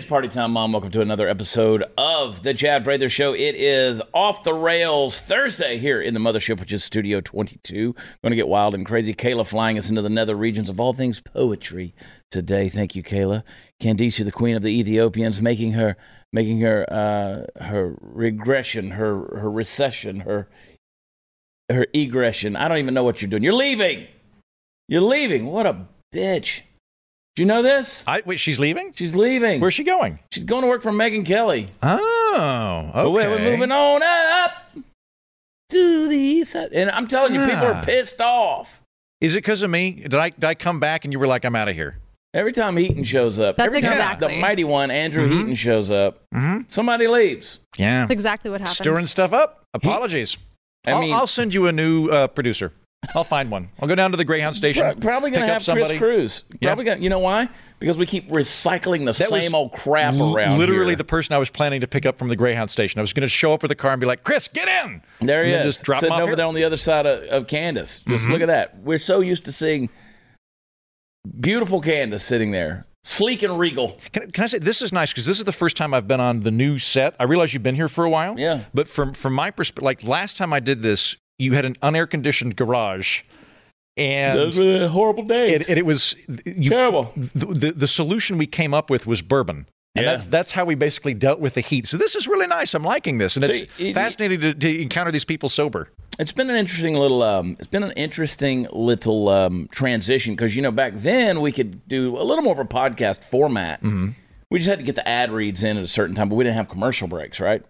It's party time, Mom. Welcome to another episode of the Chad Prather Show. It is off the rails Thursday here in the mothership, which is Studio 22. Going to get wild and crazy. Kayla flying us into the nether regions of all things poetry today. Thank you, Kayla. Candice, the queen of the Ethiopians, making her making her uh, her regression, her her recession, her her egression. I don't even know what you're doing. You're leaving. You're leaving. What a bitch. Do you know this? I, wait, she's leaving? She's leaving. Where's she going? She's going to work for Megyn Kelly. Oh, But okay. We're, we're moving on up to the east side. And I'm telling you, people are Ah. pissed off. Is it because of me? Did I did I come back and you were like, I'm out of here? Every time Heaton shows up, That's every time exactly- the mighty one, Andrew Mhm. Heaton, shows up, Mm-hmm. somebody leaves. Yeah. That's exactly what happened. Stirring stuff up. Apologies. I I'll, mean, I'll send you a new uh, producer. I'll find one. I'll go down to the Greyhound station. pro- probably going to have somebody. Chris Cruz. Yeah. Gonna, you know why? Because we keep recycling the That same old crap around Literally here. the person I was planning to pick up from the Greyhound station. I was going to show up with a car and be like, Chris, get in. There he And is, Just drop sitting over here. Mm-hmm. there on the other side of, of Candace. Just look at that. We're so used to seeing beautiful Candace sitting there, sleek and regal. Can, can I say this is nice because this is the first time I've been on the new set. I realize you've been here for a while. Yeah. But from from my perspective, like last time I did this, you had an unair conditioned garage, and Those were horrible days. it, and it was you, Terrible. The, the solution we came up with was bourbon. And Yeah. that's that's how we basically dealt with the heat. So this is really nice. I'm liking this, and it's it- fascinating to, to encounter these people sober. It's been an interesting little. Um, it's been an interesting little um, transition because you know back then we could do a little more of a podcast format. Mm-hmm. We just had to get the ad reads in at a certain time, but we didn't have commercial breaks, right?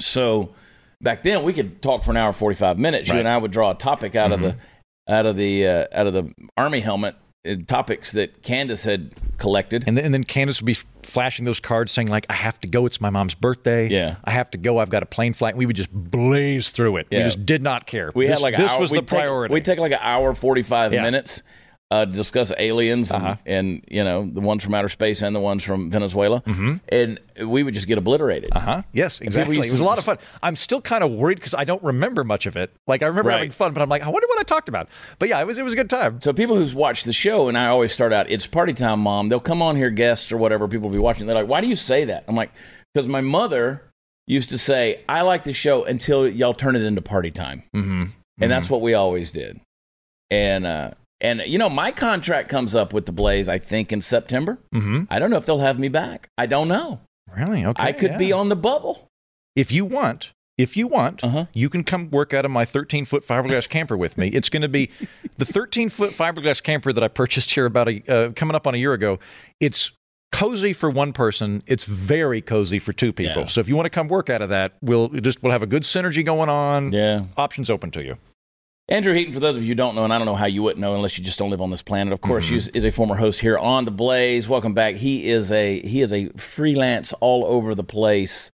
So back then we could talk for an hour forty five minutes. You and I would draw a topic out of the Mm-hmm. out of the uh, out of the army helmet. uh, Topics that Candace had collected. And then, and then Candace would be flashing those cards saying like, "I have to go. It's my mom's birthday. Yeah. I have to go. I've got a plane flight." We would just blaze through it. We just did not care. We this, had like this hour, was the take- priority. we take like an hour forty five Yeah. minutes uh, discuss aliens and, Uh-huh. and you know the ones from outer space and the ones from Venezuela, and we would just get obliterated. Mm-hmm. Uh-huh. Yes, exactly. It was a lot of fun. I'm still kind of worried because I don't remember much of it. Like I remember Right. having fun, but I'm like, I wonder what I talked about. But yeah, it was it was a good time. So people who's watched the show, and I always start out, it's party time, mom. They'll come on here, guests or whatever. People will be watching. They're like, why do you say that? I'm like, because my mother used to say, I like the show until y'all turn it into party time. Mm-hmm. and that's what we always did. And uh, and you know, my contract comes up with the Blaze, I think, in September. Mm-hmm. I don't know if they'll have me back. I don't know. Really? Okay. I could be on the bubble. If you want, if you want, Uh-huh. you can come work out of my 13 foot fiberglass camper with me. It's going to be the 13 foot fiberglass camper that I purchased here about a uh, coming up on a year ago. It's cozy for one person. It's very cozy for two people. Yeah. So if you want to come work out of that, we'll just we'll have a good synergy going on. Yeah. Options open to you. Andrew Heaton, for those of you who don't know, and I don't know how you wouldn't know unless you just don't live on this planet. Of course, mm-hmm. he is a former host here on the Blaze. Welcome back. He is a he is a freelance all over the place,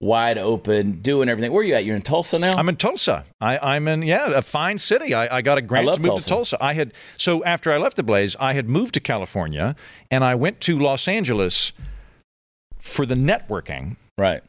wide open, doing everything. Where are you at? You're in Tulsa now. I'm in Tulsa. I, I'm in yeah, a fine city. I, I got a grant love to move Tulsa. to Tulsa. I had so after I left the Blaze, I had moved to California and I went to Los Angeles for the networking right.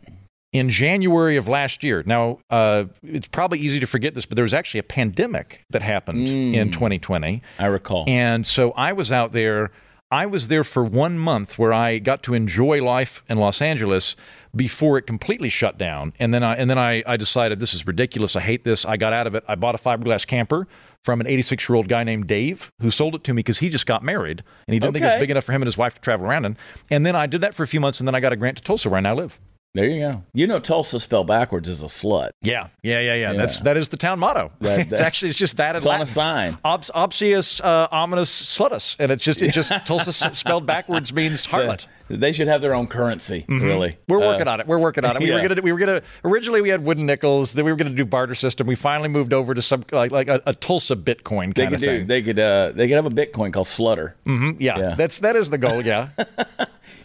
In January of last year. Now, uh, it's probably easy to forget this, but there was actually a pandemic that happened Mm. in 2020. I recall. And so I was out there. I was there for one month where I got to enjoy life in Los Angeles before it completely shut down. And then I and then I, I decided this is ridiculous. I hate this. I got out of it. I bought a fiberglass camper from an 86 year old guy named Dave who sold it to me because he just got married and he didn't think it was big enough for him and his wife to travel around in. And then I did that for a few months and then I got a grant to Tulsa where I now live. There you go. You know, Tulsa spelled backwards is a slut. Yeah, yeah, yeah, yeah. Yeah. That's that is the town motto. That- it's actually it's just that. It's in on a sign. Obs, obsius uh, ominous slutus, and it's just it just Tulsa spelled backwards means harlot. So they should have their own currency, really. Mm-hmm. We're Uh, working on it. We're working on it. We yeah. were gonna we were gonna originally we had wooden nickels. Then we were gonna do barter system. We finally moved over to some like like a, a Tulsa Bitcoin They kind could of do. thing. They could. Uh, they could have a Bitcoin called Slutter. Mhm, yeah, Yeah. that's that is the goal. Yeah.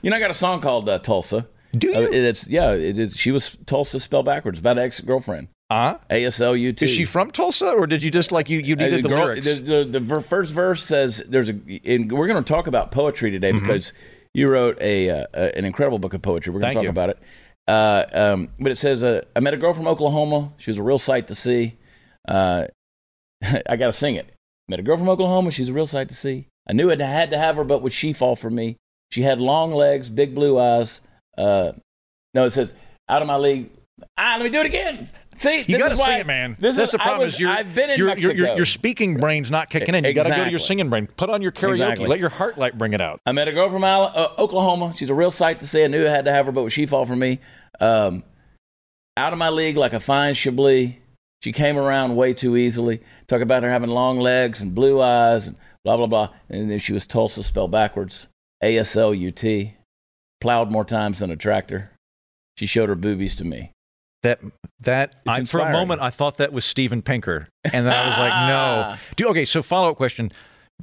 You know, I got a song called uh, Tulsa. Do Uh, you? it's yeah. It is. She was Tulsa spelled backwards. About ex girlfriend. Uh, A S L U T. is she from Tulsa, or did you just like you you Uh, needed the, girl- lyrics? The, the, the first verse says there's a. And we're going to talk about poetry today Mm-hmm. because you wrote a uh, an incredible book of poetry. We're going to talk you. about it. Uh, um, but it says, uh, I met a girl from Oklahoma. She was a real sight to see. Uh, I got to sing it. Met a girl from Oklahoma. She's a real sight to see. I knew I had to have her, but would she fall for me? She had long legs, big blue eyes. Uh, no, it says out of my league. Ah, let me do it again. See, You this got to sing it, man. This That's is the problem. Was, is you're, I've been in your, Mexico. Your, your, speaking brain's not kicking in. You got to go to your singing brain. Put on your karaoke. Exactly. Let your heart light bring it out. I met a girl from uh, Oklahoma. She's a real sight to see. I knew I had to have her, but would she fall for me? Um, out of my league like a fine Chablis. She came around way too easily. Talk about her having long legs and blue eyes and blah, blah, blah. And then she was Tulsa spelled backwards. A S L U T. Plowed more times than a tractor. She showed her boobies to me. That that I, for a moment I thought that was Steven Pinker, and then I was like, no. Do okay. So follow up question: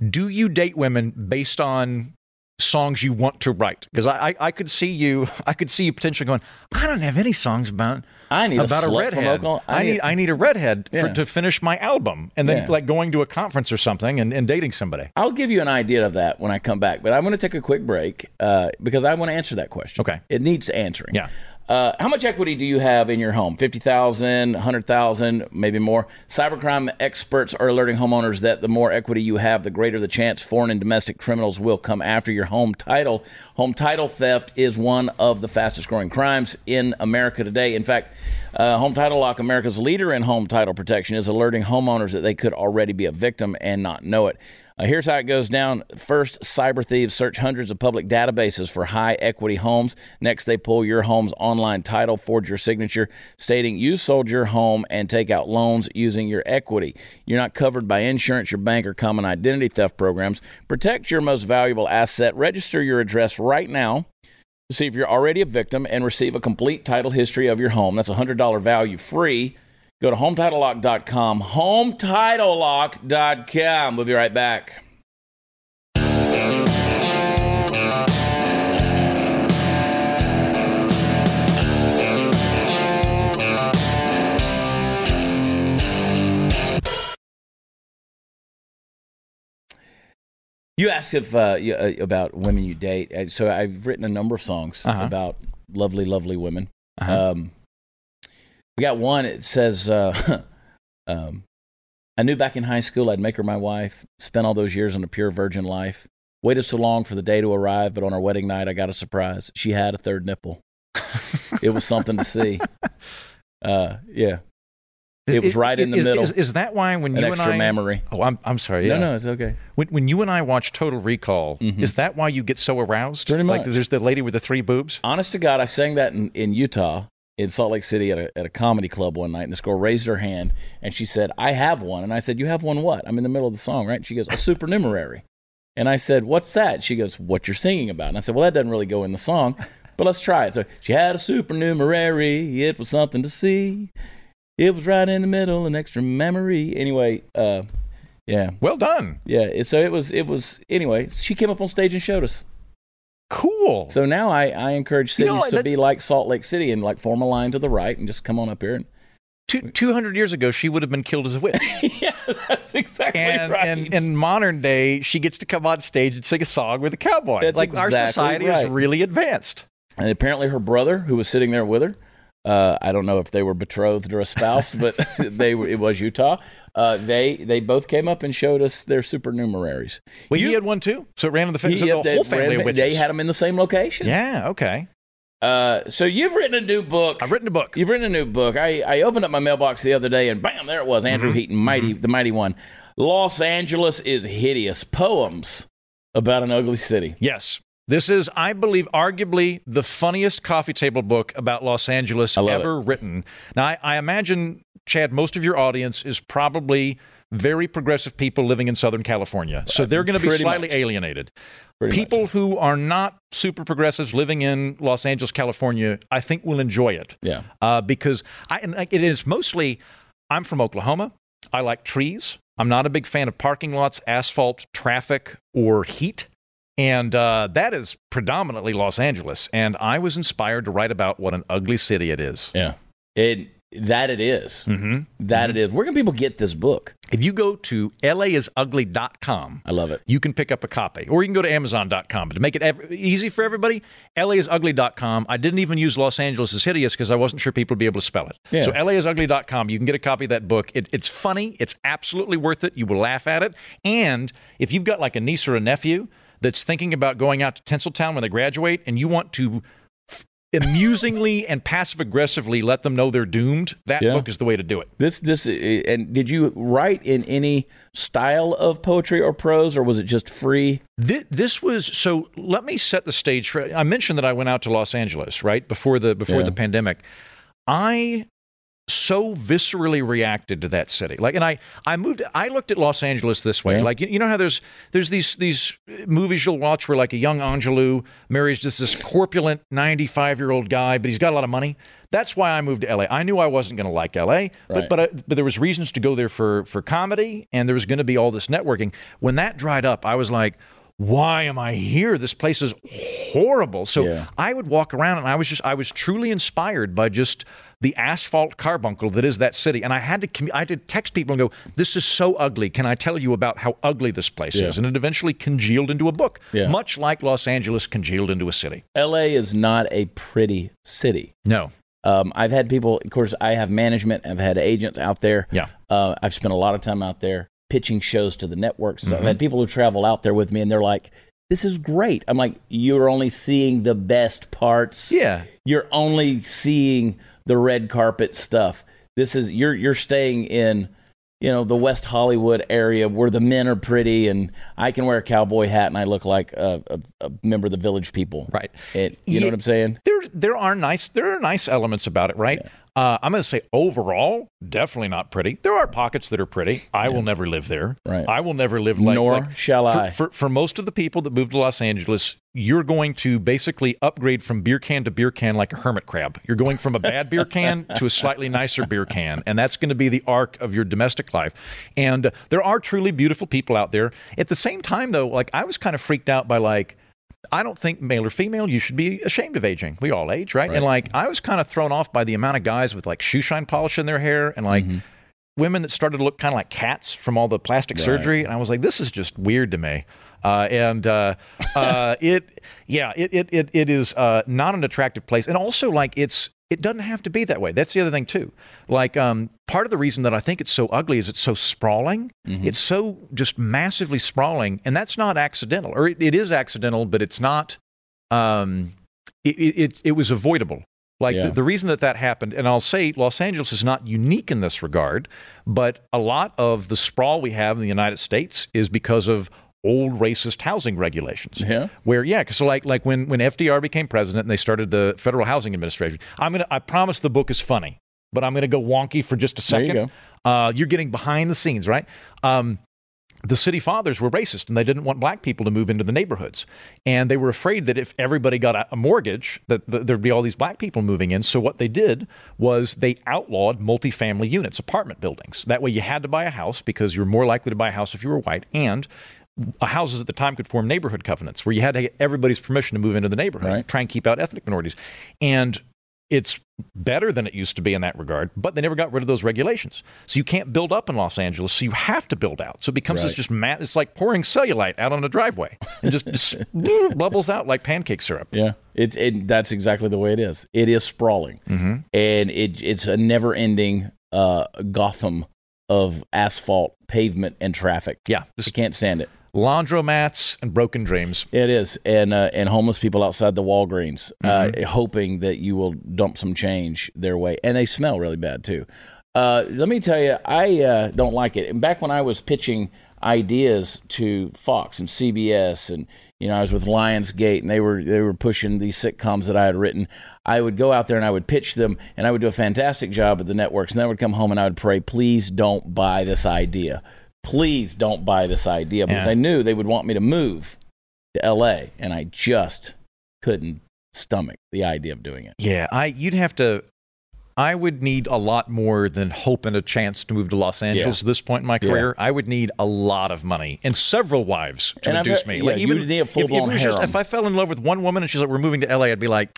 Do you date women based on songs you want to write? Because I, I I could see you I could see you potentially going. I don't have any songs about I need about a, a, redhead. Oklahoma. I need I need a redhead for, to finish my album, and then Yeah. like going to a conference or something and, and dating somebody. I'll give you an idea of that when I come back, but I'm going to take a quick break uh, because I want to answer that question. Okay. It needs answering. Yeah. Uh, how much equity do you have in your home? 50,000, 100,000, maybe more. Cybercrime experts are alerting homeowners that the more equity you have, the greater the chance foreign and domestic criminals will come after your home title. Home title theft is one of the fastest growing crimes in America today. In fact, uh, Home Title Lock, America's leader in home title protection, is alerting homeowners that they could already be a victim and not know it. Uh, here's how it goes down. First, cyber thieves search hundreds of public databases for high equity homes. Next, they pull your home's online title, forge your signature, stating you sold your home and take out loans using your equity. You're not covered by insurance, your bank, or common identity theft programs. Protect your most valuable asset. Register your address right now to see if you're already a victim and receive a complete title history of your home. That's a $100 value free. Go to HometitleLock.com. HometitleLock.com. We'll be right back. You asked if uh, you- uh, about women you date. Uh, So I've written a number of songs Uh-huh. about lovely, lovely women. Uh-huh. Um, we got one. It says, uh, um, "I knew back in high school I'd make her my wife. Spent all those years on a pure virgin life. Waited so long for the day to arrive, but on our wedding night I got a surprise. She had a third nipple. it was something to see. Uh, yeah, It was right in the is, middle. Is, is that why when an you extra and I? mammary. Oh, I'm I'm sorry. Yeah. No, no, it's okay. When, when you and I watch Total Recall, Mhm. is that why you get so aroused? Pretty Like there's the lady with the three boobs. Honest to God, I sang that in, in Utah, in Salt Lake City, at a, at a comedy club one night. And this girl raised her hand and she said, I have one. And I said, You have one what? I'm in the middle of the song, right? And she goes, A supernumerary. And I said, What's that? She goes, What you're singing about. And I said, Well, that doesn't really go in the song, but let's try it. So she had a supernumerary. It was something to see. It was right in the middle, an extra memory. Anyway, uh, yeah. Well done. Yeah, so it was. It was anyway. She came up on stage and showed us. Cool. So now I, I encourage You cities know, to that- be like Salt Lake City and like form a line to the right and just come on up here. And, Two, 200 years ago, she would have been killed as a witch. yeah, that's exactly and, right. and in modern day, she gets to come on stage and sing a song with a cowboy. That's like our exactly society is really advanced. And apparently her brother, who was sitting there with her, uh, I don't know if they were betrothed or espoused, but they were, it was Utah. Uh, they they both came up and showed us their supernumeraries. Well, You- he had one too. So it ran in the, fa- He- so the they, whole family of witches. they had them in the same location. yeah, okay. Uh, so you've written a new book. I've written a book. You've written a new book. I, I opened up my mailbox the other day and bam, there it was. Andrew Mm-hmm. Heaton, mighty, the mighty one. Los Angeles is hideous. Poems about an ugly city. Yes. This is, I believe, arguably the funniest coffee table book about Los Angeles ever written. Now, I, I imagine, Chad, most of your audience is probably very progressive people living in Southern California. So they're going to be slightly much. alienated. Pretty people much. who are not super progressives living in Los Angeles, California, I think will enjoy it Yeah. uh, because I, and it is mostly. I'm from Oklahoma. I like trees. I'm not a big fan of parking lots, asphalt, traffic, or heat. And uh, that is predominantly Los Angeles. And I was inspired to write about what an ugly city it is. Yeah. It that it is. Mm-hmm. That it is. Where can people get this book? If you go to laisugly.com, I love it. you can pick up a copy. Or you can go to amazon.com. But to make it ev- easy for everybody, laisugly.com. I didn't even use Los Angeles is hideous because I wasn't sure people would be able to spell it. Yeah. So laisugly.com, you can get a copy of that book. It, it's funny. It's absolutely worth it. You will laugh at it. And if you've got like a niece or a nephew that's thinking about going out to Tinseltown when they graduate, and you want to amusingly and passive aggressively let them know they're doomed, that Yeah. book is the way to do it. This this and did you write in any style of poetry or prose, or was it just free? This, this was so. Let me set the stage for. I mentioned that I went out to Los Angeles right before the before Yeah. the pandemic. I so viscerally reacted to that city. Like, and I I moved. I looked at Los Angeles this way. Yeah. Like, you, you know how there's there's these these movies you'll watch where like a young Angelou marries just this corpulent 95 year old guy, but he's got a lot of money. That's why I moved to LA. I knew I wasn't going to like LA, Right. but but I, but there was reasons to go there for for comedy, and there was going to be all this networking. When that dried up, I was like. Why am I here? This place is horrible. So Yeah. I would walk around and I was just I was truly inspired by just the asphalt carbuncle that is that city. And I had to I had to text people and go, "This is so ugly. Can I tell you about how ugly this place Yeah. is?" And it eventually congealed into a book, Yeah. much like Los Angeles congealed into a city. L.A. is not a pretty city. No, Um, I've had people, of course, I have management. I've had agents out there. Yeah. Uh, I've spent a lot of time out there pitching shows to the networks. So I've Mm-hmm. had people who travel out there with me, and they're like, "This is great." I'm like, "You're only seeing the best parts. yeah, You're only seeing the red carpet stuff. This is you're you're staying in." You know the West Hollywood area where the men are pretty, and I can wear a cowboy hat and I look like a, a, a member of the Village People. right. And, you know what I'm saying? There there are nice there are nice elements about it, right? Uh, I'm going to say overall, definitely not pretty. There are pockets that are pretty. I will never live there. Right. I will never live like. Nor like- shall for, I. For, for most of the people that move to Los Angeles, you're going to basically upgrade from beer can to beer can like a hermit crab. You're going from a bad beer can to a slightly nicer beer can, and that's going to be the arc of your domestic life. And there are truly beautiful people out there. At the same time, though, like I was kind of freaked out by like. I don't think male or female, you should be ashamed of aging. We all age, right? And like, I was kind of thrown off by the amount of guys with like shoe shine polish in their hair and like women that started to look kind of like cats from all the plastic surgery. And I was like, this is just weird to me. Uh, and uh, uh, it, yeah, it, it, it, it is uh, not an attractive place. And also, like, it's, it doesn't have to be that way. That's the other thing, too. Like, um, part of the reason that I think it's so ugly is it's so sprawling. It's so just massively sprawling. And that's not accidental, or it, it is accidental, but it's not, um, it, it, it, it was avoidable. Like Yeah. the, the reason that that happened, and I'll say Los Angeles is not unique in this regard, but a lot of the sprawl we have in the United States is because of old racist housing regulations. Yeah. Where yeah, so like like when when FDR became president and they started the Federal Housing Administration. I'm gonna I promise the book is funny, but I'm gonna go wonky for just a There you second. Uh, you're getting behind the scenes, right? Um, the city fathers were racist and they didn't want black people to move into the neighborhoods. And they were afraid that if everybody got a, a mortgage, that th- there'd be all these black people moving in. So what they did was they outlawed multifamily units, apartment buildings. That way you had to buy a house because you were more likely to buy a house if you were white. And houses at the time could form neighborhood covenants where you had to get everybody's permission to move into the neighborhood, Right. try and keep out ethnic minorities. And it's better than it used to be in that regard, but they never got rid of those regulations. So you can't build up in Los Angeles, so you have to build out. So it becomes this just mat. It's like pouring cellulite out on a driveway and just, just bubbles out like pancake syrup. Yeah, it's it, that's exactly the way it is. It is sprawling, Mm-hmm. and it it's a never-ending uh, Gotham of asphalt, pavement, and traffic. Yeah, I just can't stand it. Laundromats and broken dreams. It is, and uh, and homeless people outside the Walgreens, Mm-hmm. uh, hoping that you will dump some change their way, and they smell really bad too. Uh, let me tell you, I uh, don't like it. And back when I was pitching ideas to Fox and CBS, and you know, I was with Lionsgate, and they were they were pushing these sitcoms that I had written. I would go out there and I would pitch them, and I would do a fantastic job at the networks. And then I would come home and I would pray, please don't buy this idea. Please don't buy this idea because Yeah. I knew they would want me to move to LA, and I just couldn't stomach the idea of doing it. Yeah, I you'd have to. I would need a lot more than hope and a chance to move to Los Angeles at this point in my Yeah. career. I would need a lot of money and several wives to And heard- me. yeah, need a if- if, just- if I fell in love with one woman and she's like, "We're moving to LA," I'd be like,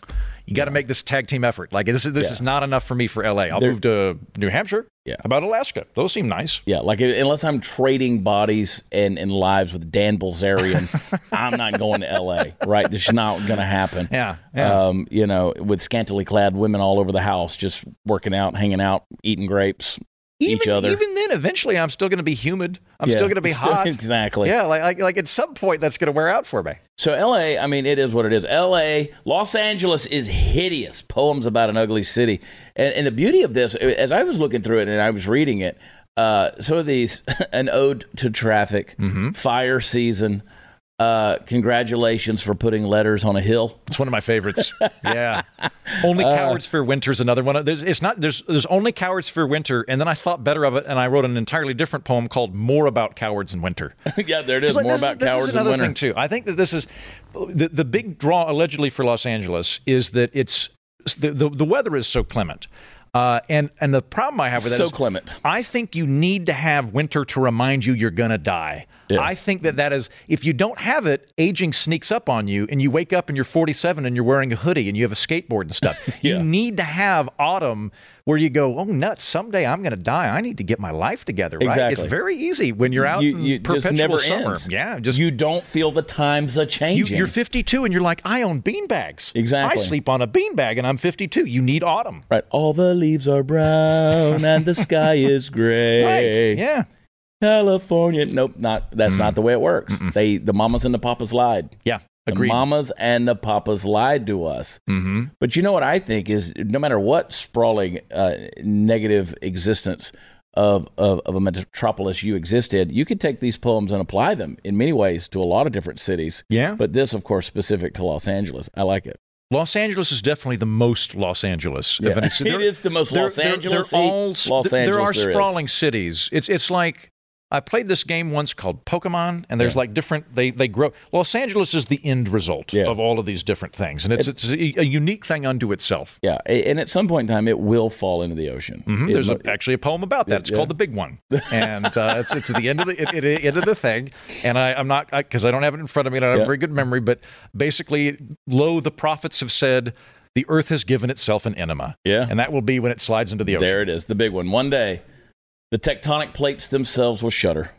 "You got to make this tag team effort. Like this is this Yeah. is not enough for me for LA. I'll There- move to New Hampshire. Yeah. About Alaska? Those seem nice. Yeah, like unless I'm trading bodies and, and lives with Dan Bilzerian, I'm not going to LA. Right? This is not going to happen. Yeah, yeah. Um, you know, with scantily clad women all over the house, just working out, hanging out, eating grapes. Even, each other. Even then, eventually, I'm still going to be humid. I'm Yeah, still going to be hot. exactly. Yeah, like, like like at some point, that's going to wear out for me. So LA, I mean, it is what it is. LA, Los Angeles is hideous. Poems about an ugly city. And, and the beauty of this, as I was looking through it and I was reading it, uh, some of these, an ode to traffic, Mm-hmm. fire season, uh, congratulations for putting letters on a hill. It's one of my favorites. yeah. Only Uh, cowards fear winter is another one. There's, it's not. There's there's only cowards fear winter, and then I thought better of it, and I wrote an entirely different poem called "More About Cowards in Winter." yeah, there it is. Like, More about is, cowards in another winter. thing too. I think that this is the the big draw allegedly for Los Angeles is that it's the the, the weather is so clement. Uh, and and the problem I have with that So is clement. I think you need to have winter to remind you you're gonna die. Yeah. I think that that is if you don't have it, aging sneaks up on you, and you wake up and you're 47 and you're wearing a hoodie and you have a skateboard and stuff. Yeah. You need to have autumn where you go, oh nuts! Someday I'm gonna die. I need to get my life together. Right? Exactly. It's very easy when you're out You, in you perpetual summer. ends. Yeah, just you don't feel the times are changing. you're 52 and you're like, I own beanbags. Exactly. I sleep on a beanbag and I'm 52. You need autumn. right. All the leaves are brown and the sky is gray. Right. Yeah. California. Nope, not that's not the way it works. They the mamas and the papas lied. Yeah. The mamas and the papas lied to us. mm-hmm. But you know what I think is no matter what sprawling uh, negative existence of, of of a metropolis you existed, you could take these poems and apply them in many ways to a lot of different cities. Yeah. But this, of course, specific to Los Angeles. I like it. Los Angeles is definitely the most Los Angeles. of Yeah. any city. it is the most Los Angeles. They're, all Los Angeles. There are sprawling cities. It's it's like I played this game once called Pokemon, and there's Yeah. like different. They they grow. Los Angeles is the end result Yeah. of all of these different things, and it's it's, a, a unique thing unto itself. Yeah, and at some point in time, it will fall into the ocean. Mhm. There's mo- a, actually a poem about that. It's Yeah. called "The Big One," and uh, it's it's at the end of the it, it, end of the thing. And I, I'm not because I, don't have it in front of me. and I don't have a very good memory, but basically, lo, the prophets have said. The earth has given itself an enema. Yeah. And that will be when it slides into the ocean. There it is, the big one. One day, the tectonic plates themselves will shudder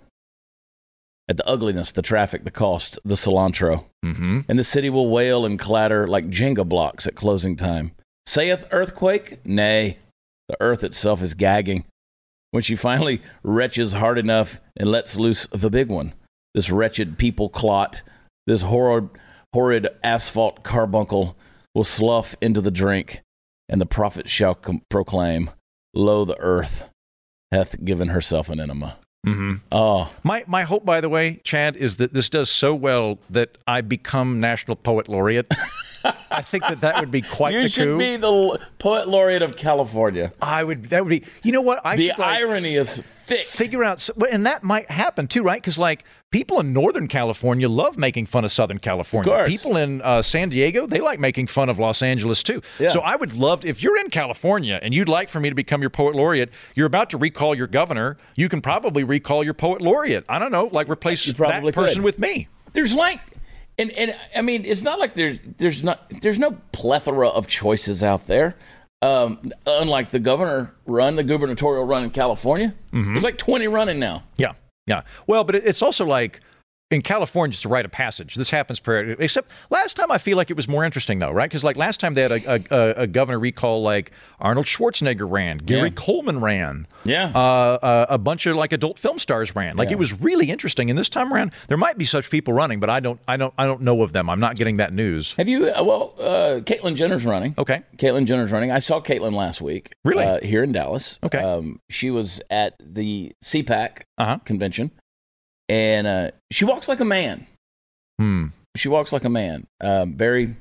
at the ugliness, the traffic, the cost, the cilantro, Mm-hmm. and the city will wail and clatter like Jenga blocks at closing time. Saith earthquake? Nay, the earth itself is gagging. When she finally retches hard enough and lets loose the big one, this wretched people clot, this horrid, horrid asphalt carbuncle will slough into the drink, and the prophet shall com- proclaim, Lo, the earth hath given herself an enema. Mm-hmm. Oh, My my hope, by the way, Chad, is that this does so well that I become national poet laureate. I think that that would be quite you the should coup. be the poet laureate of California. I would. That would be. You know what? I the should like, irony is thick. figure out, and that might happen too, right? Because like people in Northern California love making fun of Southern California. course. People in uh, San Diego they like making fun of Los Angeles too. Yeah. So I would love to, if you're in California and you'd like for me to become your poet laureate. You're about to recall your governor. You can probably recall your poet laureate. I don't know, like replace that probably person with me. There's like, and and I mean, it's not like there's there's not there's no plethora of choices out there. Um, unlike the governor run, the gubernatorial run in California, Mm-hmm. there's like 20 running now. Yeah, yeah. Well, but it's also like in California, it's a rite of passage. This happens per. Except last time, I feel like it was more interesting though, right? Because like last time they had a, a, a, governor recall, like Arnold Schwarzenegger ran, Gary Yeah. Coleman ran, Yeah. uh, uh, a bunch of like adult film stars ran. Like Yeah. it was really interesting. And this time around, there might be such people running, but I don't, I don't, I don't know of them. I'm not getting that news. Have you? Uh, well, uh, Caitlyn Jenner's running. Okay. Caitlyn Jenner's running. I saw Caitlyn last week. Really? Uh, here in Dallas. Okay. Um, she was at the CPAC Uh huh. convention, and uh, she walks like a man. Hmm. She walks like a man. Um, very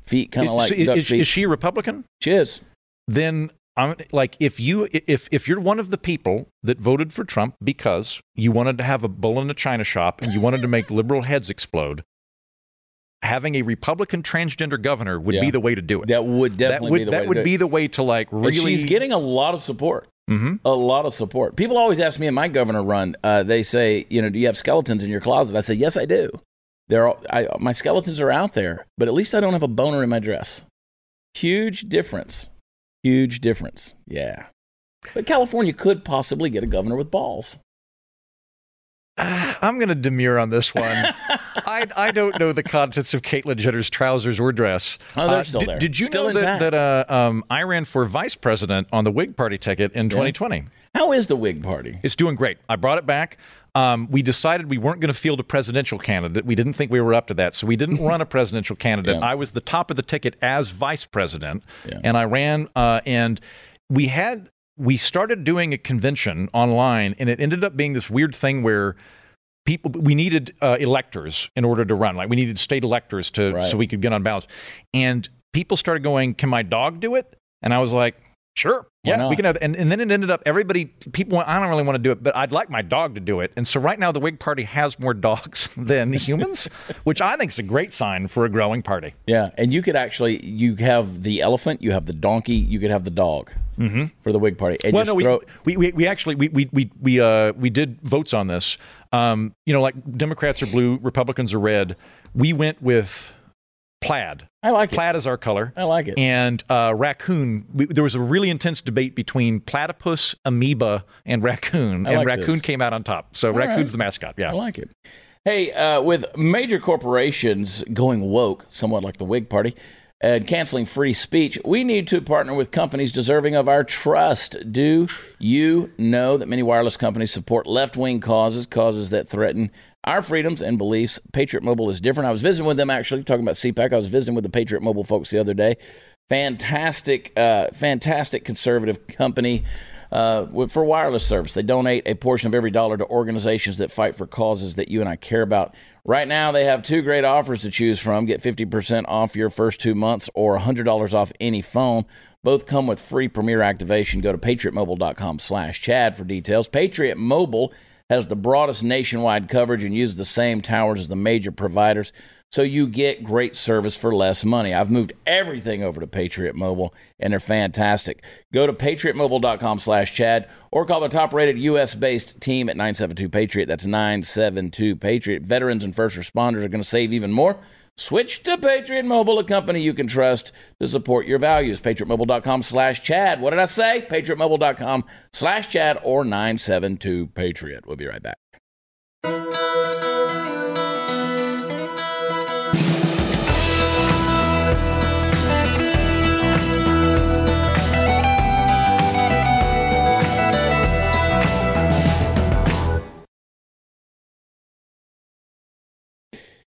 feet kind of like So i- duck is, feet. is she a Republican? she is. then I'm like if you if if you're one of the people that voted for Trump because you wanted to have a bull in a china shop and you wanted to make liberal heads explode, having a Republican transgender governor would Yeah. be the way to do it. That would that definitely would be the that way would to do be the way to like And she's getting a lot of support. Mhm. A lot of support. People always ask me in my governor run. Uh, they say, you know, do you have skeletons in your closet? I say, yes, I do. They're all, I, my skeletons are out there, but at least I don't have a boner in my dress. Huge difference. Huge difference. Yeah. But California could possibly get a governor with balls. I'm going to demur on this one. I I don't know the contents of Caitlyn Jenner's trousers or dress. Oh, they're Uh, still did, there. Did you Still know that, intact. that uh, um, I ran for vice president on the Whig party ticket in 2020? How is the Whig Party? It's doing great. I brought it back. Um, we decided we weren't going to field a presidential candidate. We didn't think we were up to that, so we didn't run a presidential candidate. Yeah. I was the top of the ticket as vice president, Yeah. and I ran. Uh, and we had we started doing a convention online, and it ended up being this weird thing where people we needed uh, electors in order to run. Like we needed state electors to Right. so we could get on ballots, and people started going, "Can my dog do it?" And I was like. Sure. Why Yeah, not? we can have, and, and then it ended up everybody, people went, I don't really want to do it, but I'd like my dog to do it. And so right now the Whig Party has more dogs than humans, which I think is a great sign for a growing party. Yeah, and you could actually you have the elephant, you have the donkey, you could have the dog for the Whig Party. And Well, no, we, we, we, we actually we we we we uh we did votes on this. Um, you know, like Democrats are blue, Republicans are red. We went with plaid. I like it. Plaid is our color. I like it. And uh, raccoon. We, there was a really intense debate between platypus, amoeba, and raccoon, I and like raccoon this. came out on top. So right. raccoon's the mascot. Yeah. I like it. Hey, uh, with major corporations going woke, somewhat like the Whig Party, and canceling free speech, we need to partner with companies deserving of our trust. Do you know that many wireless companies support left wing causes, causes that threaten our freedoms and beliefs? Patriot Mobile is different. I was visiting with them actually, talking about CPAC. I was visiting with the Patriot Mobile folks the other day. Fantastic, uh, fantastic conservative company uh, for wireless service. They donate a portion of every dollar to organizations that fight for causes that you and I care about. Right now, they have two great offers to choose from. Get 50% off your first two months or $100 off any phone. Both come with free Premier activation. Go to patriotmobile.com slash Chad for details. Patriot Mobile has the broadest nationwide coverage and uses the same towers as the major providers, so you get great service for less money. I've moved everything over to Patriot Mobile, and they're fantastic. Go to patriotmobile.com slash Chad or call their top-rated U.S.-based team at 972-PATRIOT. That's 972-PATRIOT. Veterans and first responders are going to save even more. Switch to Patriot Mobile, a company you can trust to support your values. PatriotMobile.com slash Chad. What did I say? PatriotMobile.com slash Chad or 972 Patriot. We'll be right back.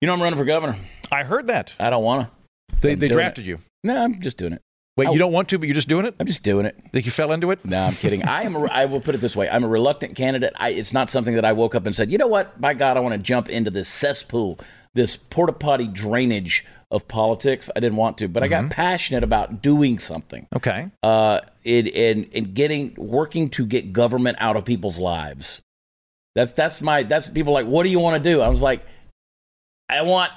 You know I'm running for governor. I heard that. I don't want to. They, I'm they drafted you. No, I'm just doing it. Wait, I- you don't want to, but you're just doing it? I'm just doing it. Think you fell into it? No, I'm kidding. I am. A, I will put it this way: I'm a reluctant candidate. I, it's not something that I woke up and said, "You know what? By God, I want to jump into this cesspool, this porta potty drainage of politics." I didn't want to, but I got passionate about doing something. Okay. Uh, in in in getting working to get government out of people's lives. That's that's my that's people like. What do you want to do? I was like. I want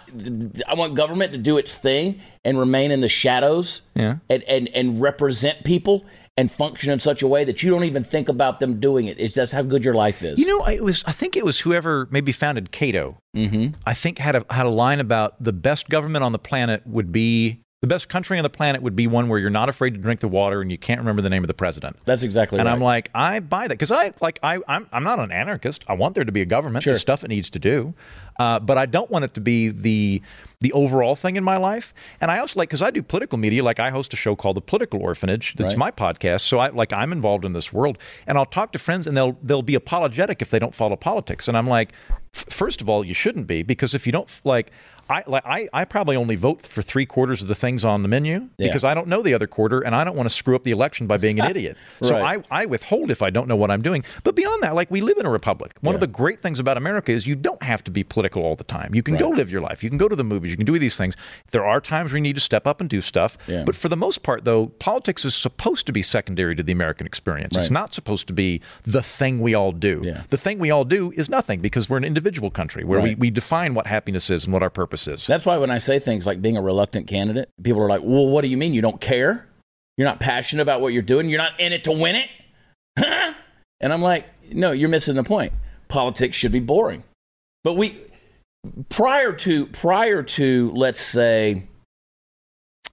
I want government to do its thing and remain in the shadows Yeah. and, and, and represent people and function in such a way that you don't even think about them doing it. It's that's how good your life is. You know, it was. I think it was whoever maybe founded Cato. mm-hmm. I think had a had a line about the best government on the planet would be the best country on the planet would be one where you're not afraid to drink the water and you can't remember the name of the president. That's exactly And right. And I'm like, I buy that because I like I I'm I'm not an anarchist. I want there to be a government. Sure. There's stuff it needs to do, uh, but I don't want it to be the the overall thing in my life. And I also like because I do political media. Like I host a show called The Political Orphanage. That's Right. my podcast. So I like I'm involved in this world, and I'll talk to friends, and they'll they'll be apologetic if they don't follow politics. And I'm like, f- first of all, you shouldn't be because if you don't like. I, like I, I probably only vote for three quarters of the things on the menu Yeah. because I don't know the other quarter and I don't want to screw up the election by being an idiot. So Right. I, I withhold if I don't know what I'm doing. But beyond that, like we live in a republic. One of the great things about America is you don't have to be political all the time. You can go live your life. You can go to the movies. You can do these things. There are times where you need to step up and do stuff. Yeah. But for the most part, though, politics is supposed to be secondary to the American experience. It's not supposed to be the thing we all do. Yeah. The thing we all do is nothing because we're an individual country where we, we define what happiness is and what our purpose That's why when I say things like being a reluctant candidate, people are like, "Well, what do you mean you don't care? You're not passionate about what you're doing. You're not in it to win it." Huh? And I'm like, "No, you're missing the point. Politics should be boring." But we prior to prior to let's say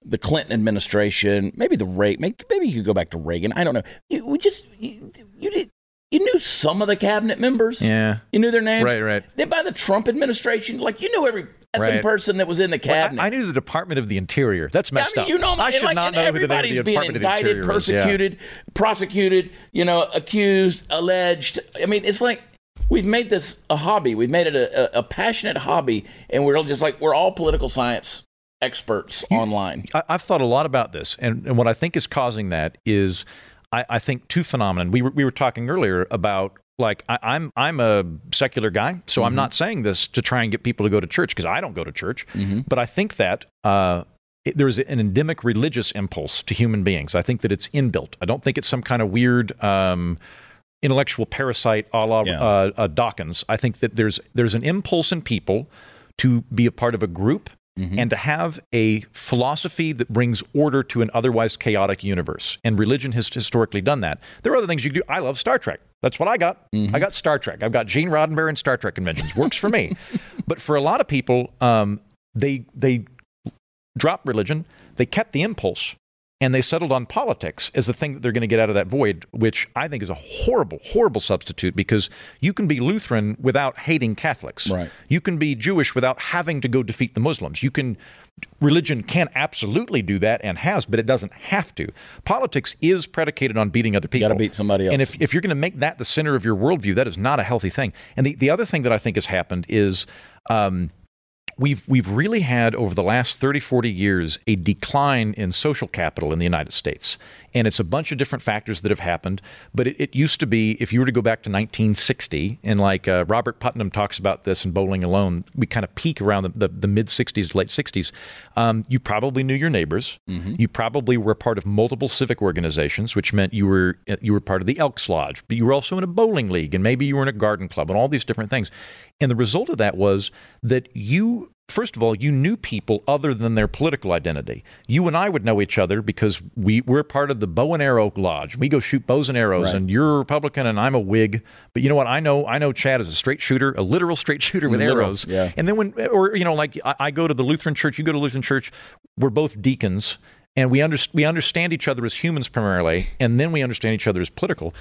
the Clinton administration, maybe the maybe, maybe you could go back to Reagan. I don't know. You, we just you, you did you knew some of the cabinet members. Yeah. You knew their names. Right, right. Then by the Trump administration, like you knew every effing Right. person that was in the Well, cabinet. I, I knew the Department of the Interior. That's I messed mean, up. you know, I should like, not know who the, name of everybody's the being Department of the indicted, Interior is. Yeah. persecuted, prosecuted, you know, accused, alleged. I mean, it's like we've made this a hobby. We've made it a, a, a passionate hobby, and we're just like we're all political science experts online. I, I've thought a lot about this, and, and what I think is causing that is, I, I think two phenomena. We were we were talking earlier about like I, I'm I'm a secular guy, so I'm not saying this to try and get people to go to church because I don't go to church, but I think that. Uh, it, there's an endemic religious impulse to human beings. I think that it's inbuilt. I don't think it's some kind of weird um, intellectual parasite a la Yeah. uh, uh, Dawkins. I think that there's there's an impulse in people to be a part of a group and to have a philosophy that brings order to an otherwise chaotic universe. And religion has historically done that. There are other things you can do. I love Star Trek. That's what I got. I got Star Trek. I've got Gene Roddenberry and Star Trek conventions. Works for me. but for a lot of people, um, they they dropped religion. They kept the impulse and they settled on politics as the thing that they're going to get out of that void, which I think is a horrible, horrible substitute because you can be Lutheran without hating Catholics. Right. You can be Jewish without having to go defeat the Muslims. You can religion can absolutely do that and has, but it doesn't have to. Politics is predicated on beating other people. You gotta beat somebody else. And if, if you're going to make that the center of your worldview, that is not a healthy thing. And the, the other thing that I think has happened is um, we've we've really had over the last 30 40 years a decline in social capital in the United States. And it's a bunch of different factors that have happened but it, it used to be if you were to go back to 1960 and like uh, Robert Putnam talks about this in Bowling Alone we kind of peak around the, the, the mid 60s late 60s um, you probably knew your neighbors. You probably were part of multiple civic organizations which meant you were you were part of the Elks Lodge but you were also in a bowling league and maybe you were in a garden club and all these different things. And the result of that was that you, first of all, you knew people other than their political identity. You and I would know each other because we, we're part of the Bow and Arrow Lodge. We go shoot bows and arrows, Right. and you're a Republican and I'm a Whig. But you know what? I know I know Chad is a straight shooter, a literal straight shooter with Literal, arrows. yeah. And then when, or you know, like I, I go to the Lutheran church, you go to Lutheran church. We're both deacons. And we, under, we understand each other as humans primarily, and then we understand each other as political.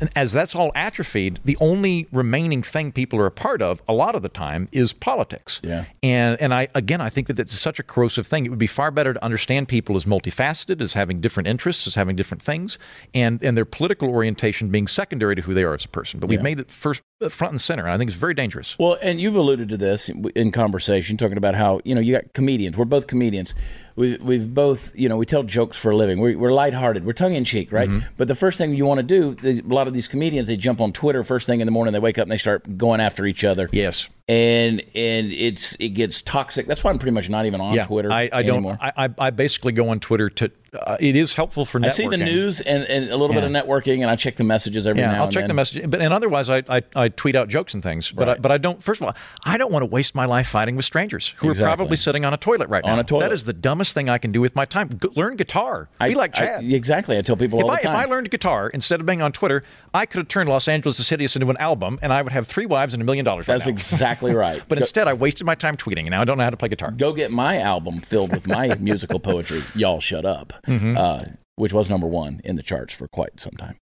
And as that's all atrophied, the only remaining thing people are a part of a lot of the time is politics. Yeah. And and I again I think that that's such a corrosive thing. It would be far better to understand people as multifaceted, as having different interests, as having different things, and and their political orientation being secondary to who they are as a person. But we've Yeah. made it first uh, front and center. And I think it's very dangerous. Well, and you've alluded to this in conversation, talking about how you know you got comedians. We're both comedians. We, we've both you know we tell jokes for a living. We're, we're lighthearted. We're tongue in cheek, right? Mm-hmm. But the first thing you want to do, the, a lot of these comedians, they jump on Twitter first thing in the morning. They wake up and they start going after each other. Yes. and and it's it gets toxic. That's why I'm pretty much not even on Yeah. Twitter I, I don't. I I basically go on Twitter to. Uh, it is helpful for networking. I see the news and, and a little Yeah. bit of networking, and I check the messages every now. Yeah, now I'll and check then. the messages, but and otherwise, I, I I tweet out jokes and things. But I, but I don't. First of all, I don't want to waste my life fighting with strangers who Exactly. are probably sitting on a toilet right now. On a toilet. That is the dumbest thing I can do with my time. G- learn guitar. Be like I- Chad. exactly. I tell people if all I, the if. I learned guitar instead of being on Twitter, I could have turned Los Angeles is Hideous into an album, and I would have three wives and a million dollars. That's now. exactly right. But Go- instead, I wasted my time tweeting, and now I don't know how to play guitar. go get my album filled with my musical poetry. Y'all shut up, Mm-hmm. uh, which was number one in the charts for quite some time.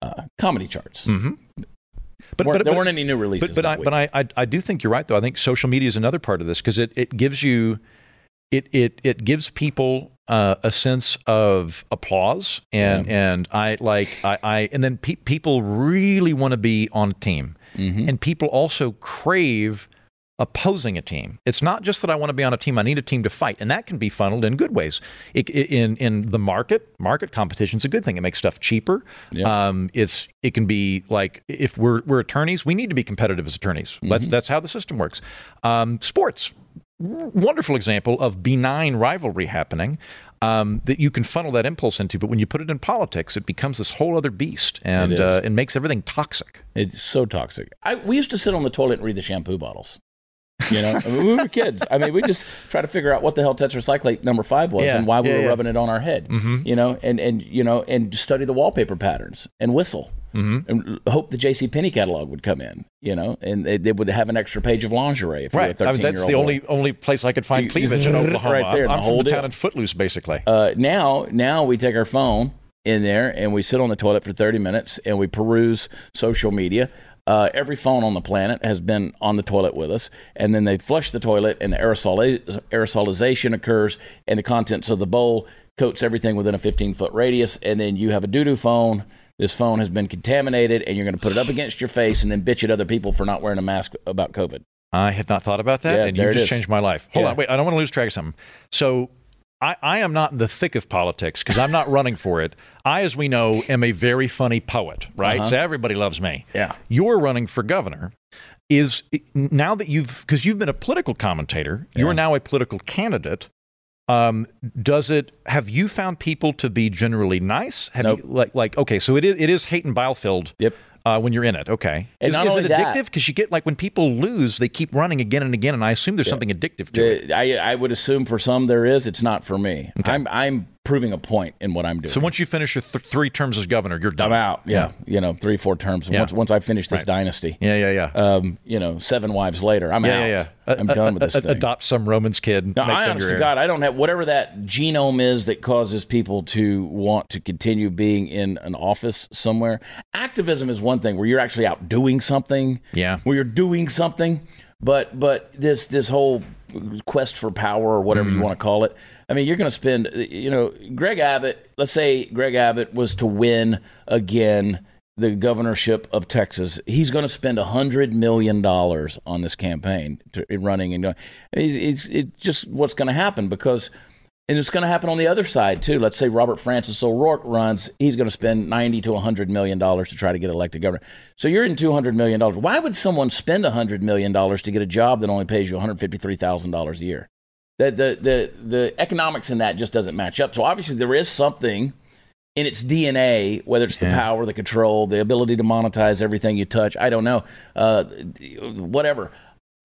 Uh, comedy charts. Mm-hmm. But, Weren't- but, there but- weren't any new releases. But but I but I, I I do think you're right though. I think social media is another part of this because it, it gives you it it it gives people uh, a sense of applause and and I like I, I and then pe- people really want to be on a team Mm-hmm. and people also crave opposing a team. It's not just that I want to be on a team. I need a team to fight, and that can be funneled in good ways. It, it- in in the market, market competition is a good thing. It makes stuff cheaper. Yeah. Um, it's it can be like if we're we're attorneys, we need to be competitive as attorneys. That's Mm-hmm. that's how the system works. Um, sports, wonderful example of benign rivalry happening. Um, that you can funnel that impulse into, but when you put it in politics, it becomes this whole other beast, and It uh, it makes everything toxic. It's so toxic. I, we used to sit on the toilet and read the shampoo bottles. You know, I mean, we were kids. I mean, we just try to figure out what the hell tetracyclate number five was Yeah, and why we yeah, were yeah. rubbing it on our head. You know, and and you know, and study the wallpaper patterns and whistle and hope the J.C. Penney catalog would come in. You know, and they, they would have an extra page of lingerie if you were a Right. I mean, that's the only only place I could find You- cleavage in right there, I'm, I'm from the town in Footloose, basically. Uh, now, now we take our phone in there and we sit on the toilet for 30 minutes and we peruse social media. Uh, every phone on the planet has been on the toilet with us, and then they flush the toilet, and the aerosol- aerosolization occurs, and the contents of the bowl coats everything within a 15 foot radius, and then you have a doo doo phone. This phone has been contaminated, and you're going to put it up against your face and then bitch at other people for not wearing a mask about COVID. I had not thought about that, Yeah, and you just changed my life. Hold Yeah. on, wait. I don't want to lose track of something. So, I, I am not in the thick of politics because I'm not running for it. I, as we know, am a very funny poet, right? So everybody loves me. Uh-huh. Yeah. You're running for governor. Is now that you've because you've been a political commentator, you're now a political candidate. Um, does it have you found people to be generally nice? Have Nope. you like like okay, so it is it is Hayton Bilefield Yep. uh, when you're in it. Okay. And is not is it addictive? Because you get like when people lose, they keep running again and again, and I assume there's something addictive to it. I, I would assume for some there is. It's not for me. I'm I'm proving a point in what I'm doing. So once you finish your th- three terms as governor, you're done. I'm out. Yeah, you know, three four terms. Yeah. Once once I finish this dynasty, Yeah, yeah, yeah. um, you know, seven wives later, I'm yeah, out. yeah, yeah. I'm done with this thing. Adopt some Roman's kid. No, I them honest to. God, I don't have whatever that genome is that causes people to want to continue being in an office somewhere. Activism is one thing where you're actually out doing something. Yeah. Where you're doing something. But but this this whole quest for power or whatever Mm-hmm. you want to call it. I mean, you're going to spend you know, Greg Abbott, let's say Greg Abbott was to win again the governorship of Texas, he's going to spend hundred million dollars on this campaign, to, running and he's, it's just what's going to happen because, and it's going to happen on the other side too. Let's say Robert Francis O'Rourke runs, he's going to spend ninety to hundred million dollars to try to get elected governor. So you're in two hundred million dollars. Why would someone spend hundred million dollars to get a job that only pays you one hundred fifty three thousand dollars a year? The, the the the economics in that just doesn't match up. So obviously there is something in its DNA, whether it's the power, the control, the ability to monetize everything you touch. I don't know. Uh, whatever.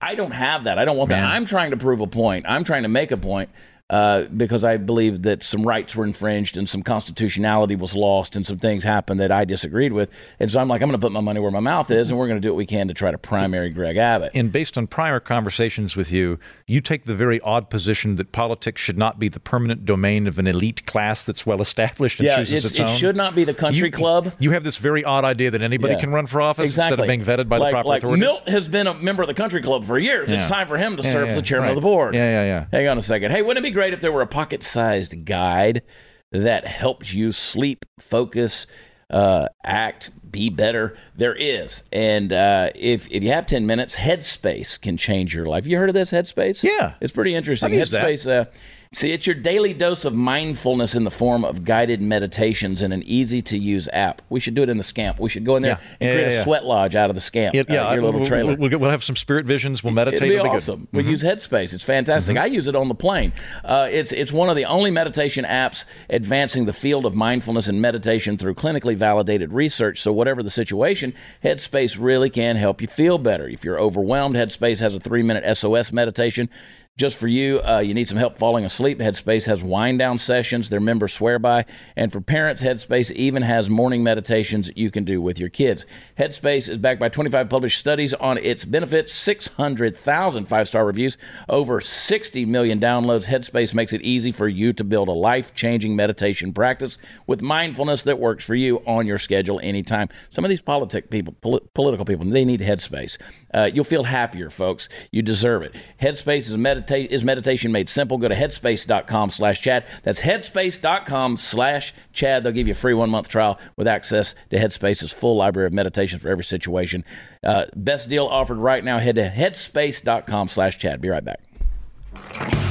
I don't have that. I don't want that. I'm trying to prove a point. I'm trying to make a point uh, because I believe that some rights were infringed and some constitutionality was lost and some things happened that I disagreed with. And so I'm like, I'm going to put my money where my mouth is, and we're going to do what we can to try to primary Greg Abbott. And based on prior conversations with you, you take the very odd position that politics should not be the permanent domain of an elite class that's well established and yeah, chooses it's, its, it should not be the country you, club. You have this very odd idea that anybody Yeah. can run for office Exactly. instead of being vetted by like, the proper like authorities. Milt has been a member of the country club for years. It's time for him to Yeah, serve yeah, as the chairman right. of the board. Yeah, yeah, yeah. Hang on a second. Hey, wouldn't it be great if there were a pocket-sized guide that helps you sleep, focus, uh, act, be better? There is, and uh, if if you have ten minutes, Headspace can change your life. You heard of this Headspace? Yeah. it's pretty interesting. I've used that. Headspace. Uh, See, it's your daily dose of mindfulness in the form of guided meditations in an easy to use app. We should do it in the Scamp. We should go in there Yeah. and Yeah, create yeah, a sweat lodge out of the Scamp. Yeah, uh, your little we'll, trailer. We'll, we'll, we'll have some spirit visions. We'll meditate. It'd be It'll awesome. We use Headspace. It's fantastic. I use it on the plane. Uh, it's it's one of the only meditation apps advancing the field of mindfulness and meditation through clinically validated research. So whatever the situation, Headspace really can help you feel better. If you're overwhelmed, Headspace has a three minute SOS meditation. Just for you, uh, you need some help falling asleep. Headspace has wind down sessions their members swear by. And for parents, Headspace even has morning meditations you can do with your kids. Headspace is backed by 25 published studies on its benefits, 600,000 five star reviews, over 60 million downloads. Headspace makes it easy for you to build a life changing meditation practice with mindfulness that works for you on your schedule anytime. Some of these politic people, poli- political people, they need Headspace. Uh, you'll feel happier, folks. You deserve it. Headspace is, medita- is meditation made simple. Go to headspace.com slash Chad. That's headspace.com slash Chad. They'll give you a free one month trial with access to Headspace's full library of meditation for every situation. Uh, best deal offered right now. Head to headspace.com slash Chad. Be right back.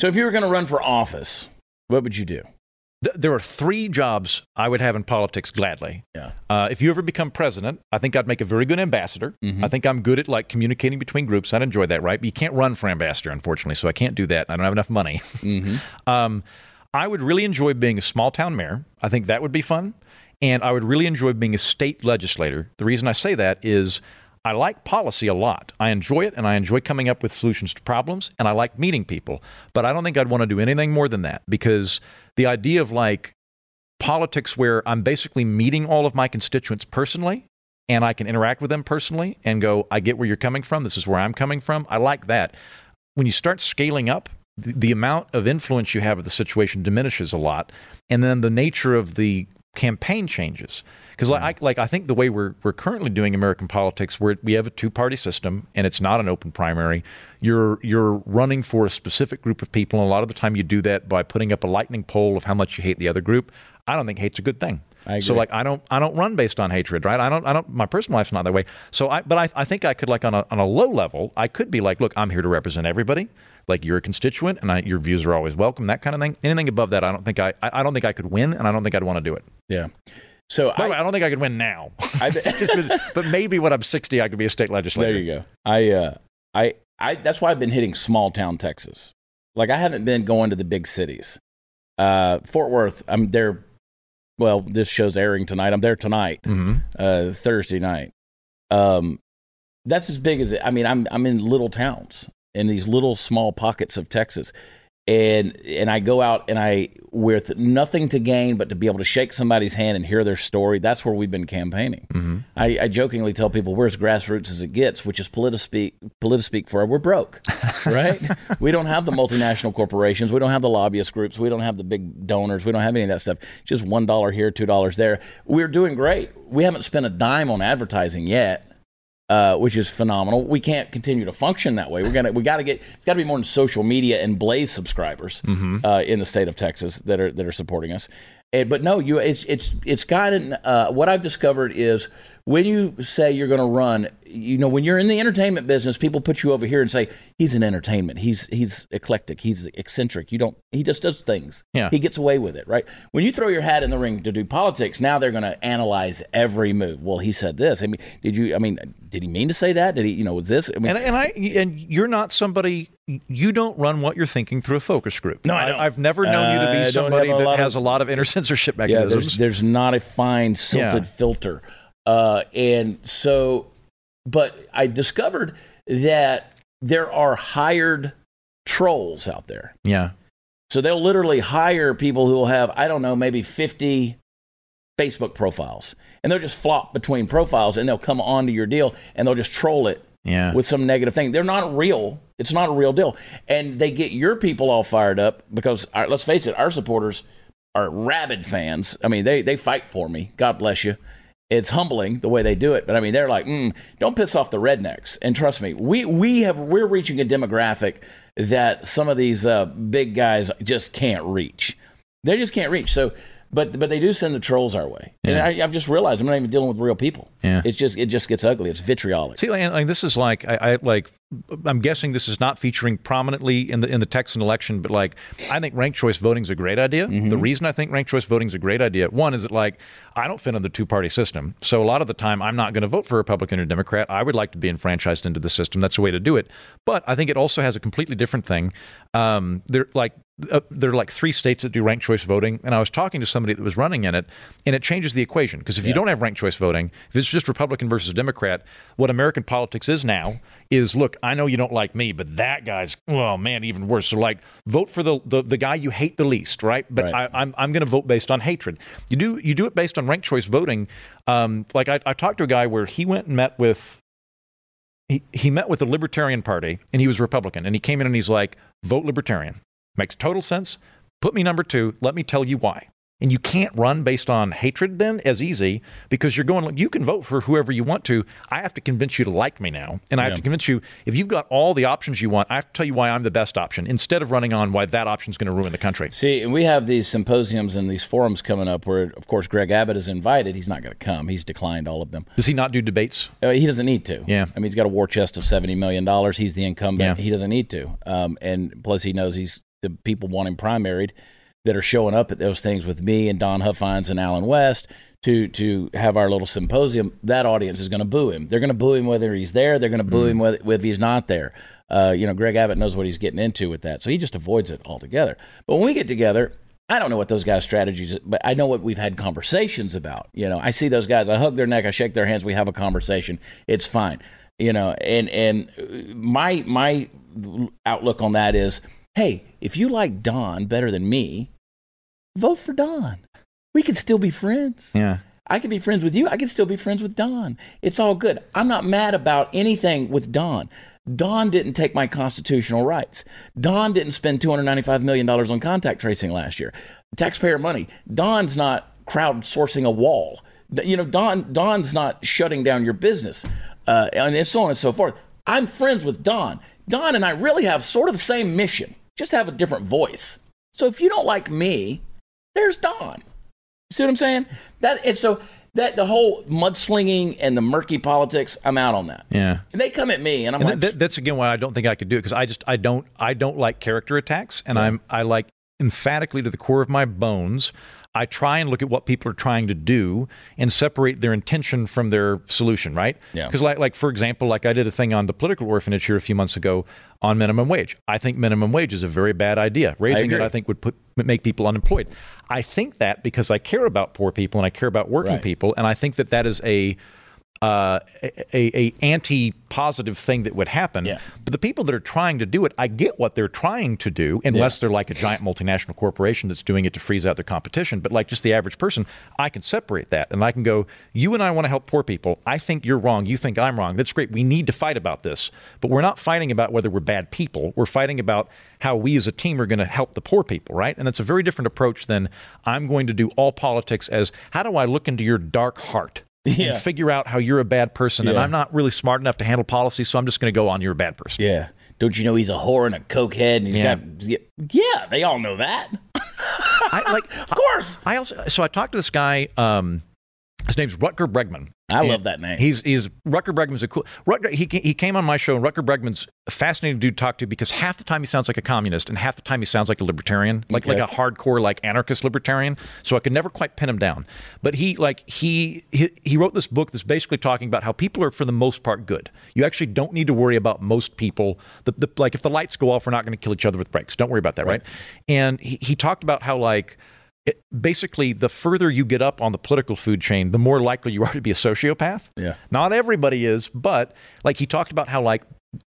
So if you were going to run for office, what would you do? There are three jobs I would have in politics gladly. Yeah. Uh, if you ever become president, I think I'd make a very good ambassador. Mm-hmm. I think I'm good at like communicating between groups. I'd enjoy that, right? But you can't run for ambassador, unfortunately, so I can't do that. I don't have enough money. Mm-hmm. um, I would really enjoy being a small town mayor. I think that would be fun, and I would really enjoy being a state legislator. The reason I say that is. I like policy a lot. I enjoy it and I enjoy coming up with solutions to problems and I like meeting people. But I don't think I'd want to do anything more than that because the idea of like politics where I'm basically meeting all of my constituents personally and I can interact with them personally and go, I get where you're coming from. This is where I'm coming from. I like that. When you start scaling up, the, the amount of influence you have of the situation diminishes a lot. And then the nature of the campaign changes. Because like, hmm. I, like I think the way we're, we're currently doing American politics, where we have a two party system and it's not an open primary. You're you're running for a specific group of people, and a lot of the time you do that by putting up a lightning poll of how much you hate the other group. I don't think hate's a good thing. So like I don't I don't run based on hatred, right? I don't I don't my personal life's not that way. So I but I, I think I could like on a on a low level, I could be like, look, I'm here to represent everybody. Like you're a constituent and I, your views are always welcome, that kind of thing. Anything above that, I don't think I I don't think I could win and I don't think I'd want to do it. Yeah. So I, I, don't think I could win now. I, but maybe when I'm 60, I could be a state legislator. There you go. I, uh, I, I, that's why I've been hitting small town Texas. Like I haven't been going to the big cities. Uh, Fort Worth, I'm there. Well, this show's airing tonight. I'm there tonight, mm-hmm. uh, Thursday night. Um, that's as big as it. I mean, I'm I'm in little towns in these little small pockets of Texas and and I go out and I with nothing to gain but to be able to shake somebody's hand and hear their story. That's where we've been campaigning. Mm-hmm. I, I, jokingly tell people we're as grassroots as it gets, which is politispeak politispeak for we're broke, right? we don't have the multinational corporations, we don't have the lobbyist groups, we don't have the big donors, we don't have any of that stuff. Just one dollar here, two dollars there. We're doing great. We haven't spent a dime on advertising yet uh, which is phenomenal. We can't continue to function that way. We're gonna we got to get it's got to be more than social media and Blaze subscribers mm-hmm. uh, in the state of Texas that are that are supporting us. And, but no, you it's it's it's gotten. Uh, what I've discovered is when you say you're going to run, you know, when you're in the entertainment business, people put you over here and say he's an entertainment. He's he's eclectic. He's eccentric. You don't. He just does things. Yeah. He gets away with it, right? When you throw your hat in the ring to do politics, now they're going to analyze every move. Well, he said this. I mean, did you? I mean, did he mean to say that? Did he? You know, was this? I mean, and, and I and you're not somebody. You don't run what you're thinking through a focus group. No, I have never known you to be uh, somebody that has a lot of inner censorship Yeah, mechanisms. there's, there's not a fine silted Yeah. filter. Uh, and so, but I discovered that there are hired trolls out there. yeah. So they'll literally hire people who will have, I don't know, maybe 50 Facebook profiles. And they'll just flop between profiles and they'll come onto your deal and they'll just troll it Yeah. with some negative thing. They're not real. It's not a real deal. And they get your people all fired up because, our, let's face it, our supporters are rabid fans. I mean, they, they fight for me. God bless you. It's humbling the way they do it, but I mean, they're like, mm, don't piss off the rednecks. And trust me, we we have we're reaching a demographic that some of these uh, big guys just can't reach. They just can't reach. So, but but they do send the trolls our way, and Yeah. I, I've just realized I'm not even dealing with real people. Yeah. It's just it just gets ugly. It's vitriolic. See, like, like, this is like I, I like. I'm guessing this is not featuring prominently in the in the Texan election, but like I think ranked choice voting is a great idea. The reason I think ranked choice voting is a great idea, one is that like I don't fit in the two party system, so a lot of the time I'm not going to vote for Republican or Democrat. I would like to be enfranchised into the system. That's a way to do it. But I think it also has a completely different thing. Um, there like uh, there are like three states that do ranked choice voting, and I was talking to somebody that was running in it, and it changes the equation because if you don't have ranked choice voting, if it's just Republican versus Democrat, what American politics is now is look, I know you don't like me, but that guy's well, man, even worse. So like, vote for the the, the guy you hate the least, right? But Right. I, I'm I'm going to vote based on hatred. You do you do it based on ranked choice voting. Um, like I, I talked to a guy where he went and met with he, he met with the Libertarian Party and he was Republican and he came in and he's like, vote Libertarian. Makes total sense. Put me number two. Let me tell you why. And you can't run based on hatred then as easy because you're going, you can vote for whoever you want to. I have to convince you to like me now. And I have to convince you, if you've got all the options you want, I have to tell you why I'm the best option instead of running on why that option's going to ruin the country. See, and we have these symposiums and these forums coming up where, of course, Greg Abbott is invited. He's not going to come. He's declined all of them. Does he not do debates? Uh, he doesn't need to. Yeah. I mean, he's got a war chest of seventy million dollars. He's the incumbent. Yeah. He doesn't need to. Um, and plus, he knows he's the people want him primaried that are showing up at those things with me and Don Huffines and Allen West to to have our little symposium. That audience is going to boo him. They're going to boo him whether he's there. They're going to boo him whether, whether he's not there. Uh, you know, Greg Abbott knows what he's getting into with that, so he just avoids it altogether. But when we get together. I don't know what those guys' strategies, but I know what we've had conversations about. You know, I see those guys, I hug their neck, I shake their hands, we have a conversation. It's fine. You know, and and my my outlook on that is, hey, if you like Don better than me, vote for Don. we could still be friends. Yeah. I can be friends with you. I can still be friends with Don. It's all good. I'm not mad about anything with Don. Don didn't take my constitutional rights. Don didn't spend $295 million on contact tracing last year. Taxpayer money. Don's not crowdsourcing a wall. You know, Don, Don's not shutting down your business, uh, and so on and so forth. I'm friends with Don. Don and I really have sort of the same mission, just have a different voice. So if you don't like me, there's Don. See what I'm saying? That and so that the whole mudslinging and the murky politics, I'm out on that. Yeah. And they come at me, and I'm And like, th- that's again why I don't think I could do it because I just I don't I don't like character attacks and I'm I like emphatically to the core of my bones. I try and look at what people are trying to do and separate their intention from their solution, right? Yeah. Because like like for example, like I did a thing on the political orphanage here a few months ago on minimum wage. I think minimum wage is a very bad idea. Raising it. I think, would put make people unemployed. I think that because I care about poor people and I care about working Right. people, and I think that that is a uh, a, a anti-positive thing that would happen. Yeah. But the people that are trying to do it, I get what they're trying to do, unless they're like a giant multinational corporation that's doing it to freeze out their competition. But like just the average person, I can separate that and I can go, you and I want to help poor people. I think you're wrong. You think I'm wrong. That's great. We need to fight about this. But we're not fighting about whether we're bad people. We're fighting about how we as a team are going to help the poor people, right? And that's a very different approach than I'm going to do all politics as how do I look into your dark heart? Yeah. and figure out how you're a bad person. And I'm not really smart enough to handle policy, so I'm just going to go on you're a bad person. yeah. Don't you know he's a whore and a cokehead, and he's Yeah. got yeah. They all know that, I like. of course. I also so I talked to this guy. Um, his name's Rutger Bregman. I love that name. He's he's Rutger Bregman's a cool. Rutger he he came on my show and Rutger Bregman's a fascinating dude to talk to because half the time he sounds like a communist and half the time he sounds like a libertarian, like Okay. like a hardcore like anarchist libertarian. So I could never quite pin him down. But he like he he, he wrote this book that's basically talking about how people are for the most part good. You actually don't need to worry about most people. The, the like if the lights go off, we're not going to kill each other with brakes. Don't worry about that, right? And he, he talked about how like it, basically the further you get up on the political food chain the more likely you are to be a sociopath Yeah. not everybody is but like he talked about how like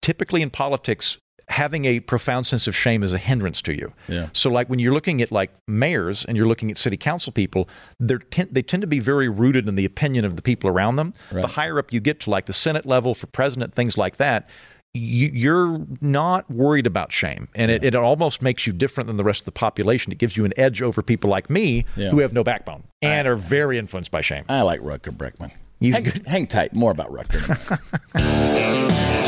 typically in politics having a profound sense of shame is a hindrance to you Yeah. so like when you're looking at like mayors and you're looking at city council people they're ten- they tend to be very rooted in the opinion of the people around them Right. the higher up you get to like the senate level for president things like that you're not worried about shame and it, it almost makes you different than the rest of the population it gives you an edge over people like me Yeah. who have no backbone and are very influenced by shame I like Rutger Bregman. He's hang, hang tight. More about Rutger.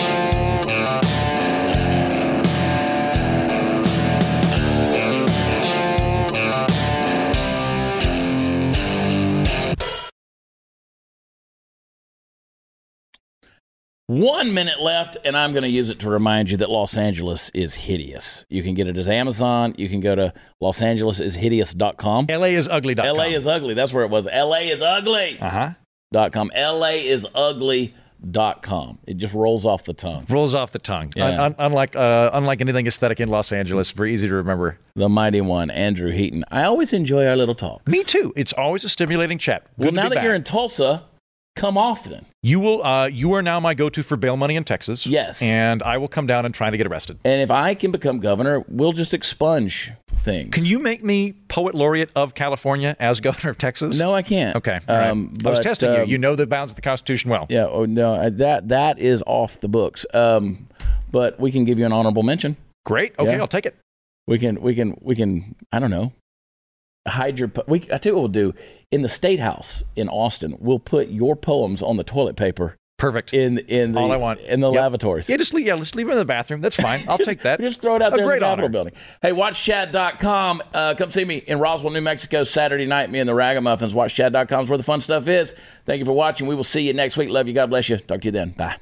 One minute left, and I'm going to use it to remind you that Los Angeles is hideous. You can get it as Amazon. You can go to losangelesishideous.com. la is ugly LA is ugly. That's where it was. LA is ugly. uh-huh Dot com. LA is ugly. Dot com. It just rolls off the tongue. rolls off the tongue Yeah. Un- un- unlike uh, unlike anything aesthetic in los angeles very easy to remember The mighty one, Andrew Heaton. I always enjoy our little talks. me too it's always a stimulating chat Well, Good to now that you're in Tulsa, come often. you will uh, you are now my go-to for bail money in texas Yes. and i will come down and try to get arrested And if I can become governor, we'll just expunge things. can you make me poet laureate of california as governor of texas No, I can't. okay right. Um, i was testing um, you you know the bounds of the constitution well Yeah. Oh no, uh, that that is off the books. Um, but we can give you an honorable mention. great okay Yeah. i'll take it We can we can we can I don't know. Hide your. We I tell you what we'll do in the state house in Austin. We'll put your poems on the toilet paper perfect in in the All I want. in the Yep. lavatories. yeah just leave, yeah just leave it in the bathroom that's fine i'll take that Just throw it out A there in the great Capitol honor. building. Hey, watchchad.com. Uh, come see me in Roswell, New Mexico, Saturday night. Me and the Ragamuffins. Watchchad.com is where the fun stuff is. Thank you for watching. We will see you next week. Love you. God bless you. Talk to you then. Bye.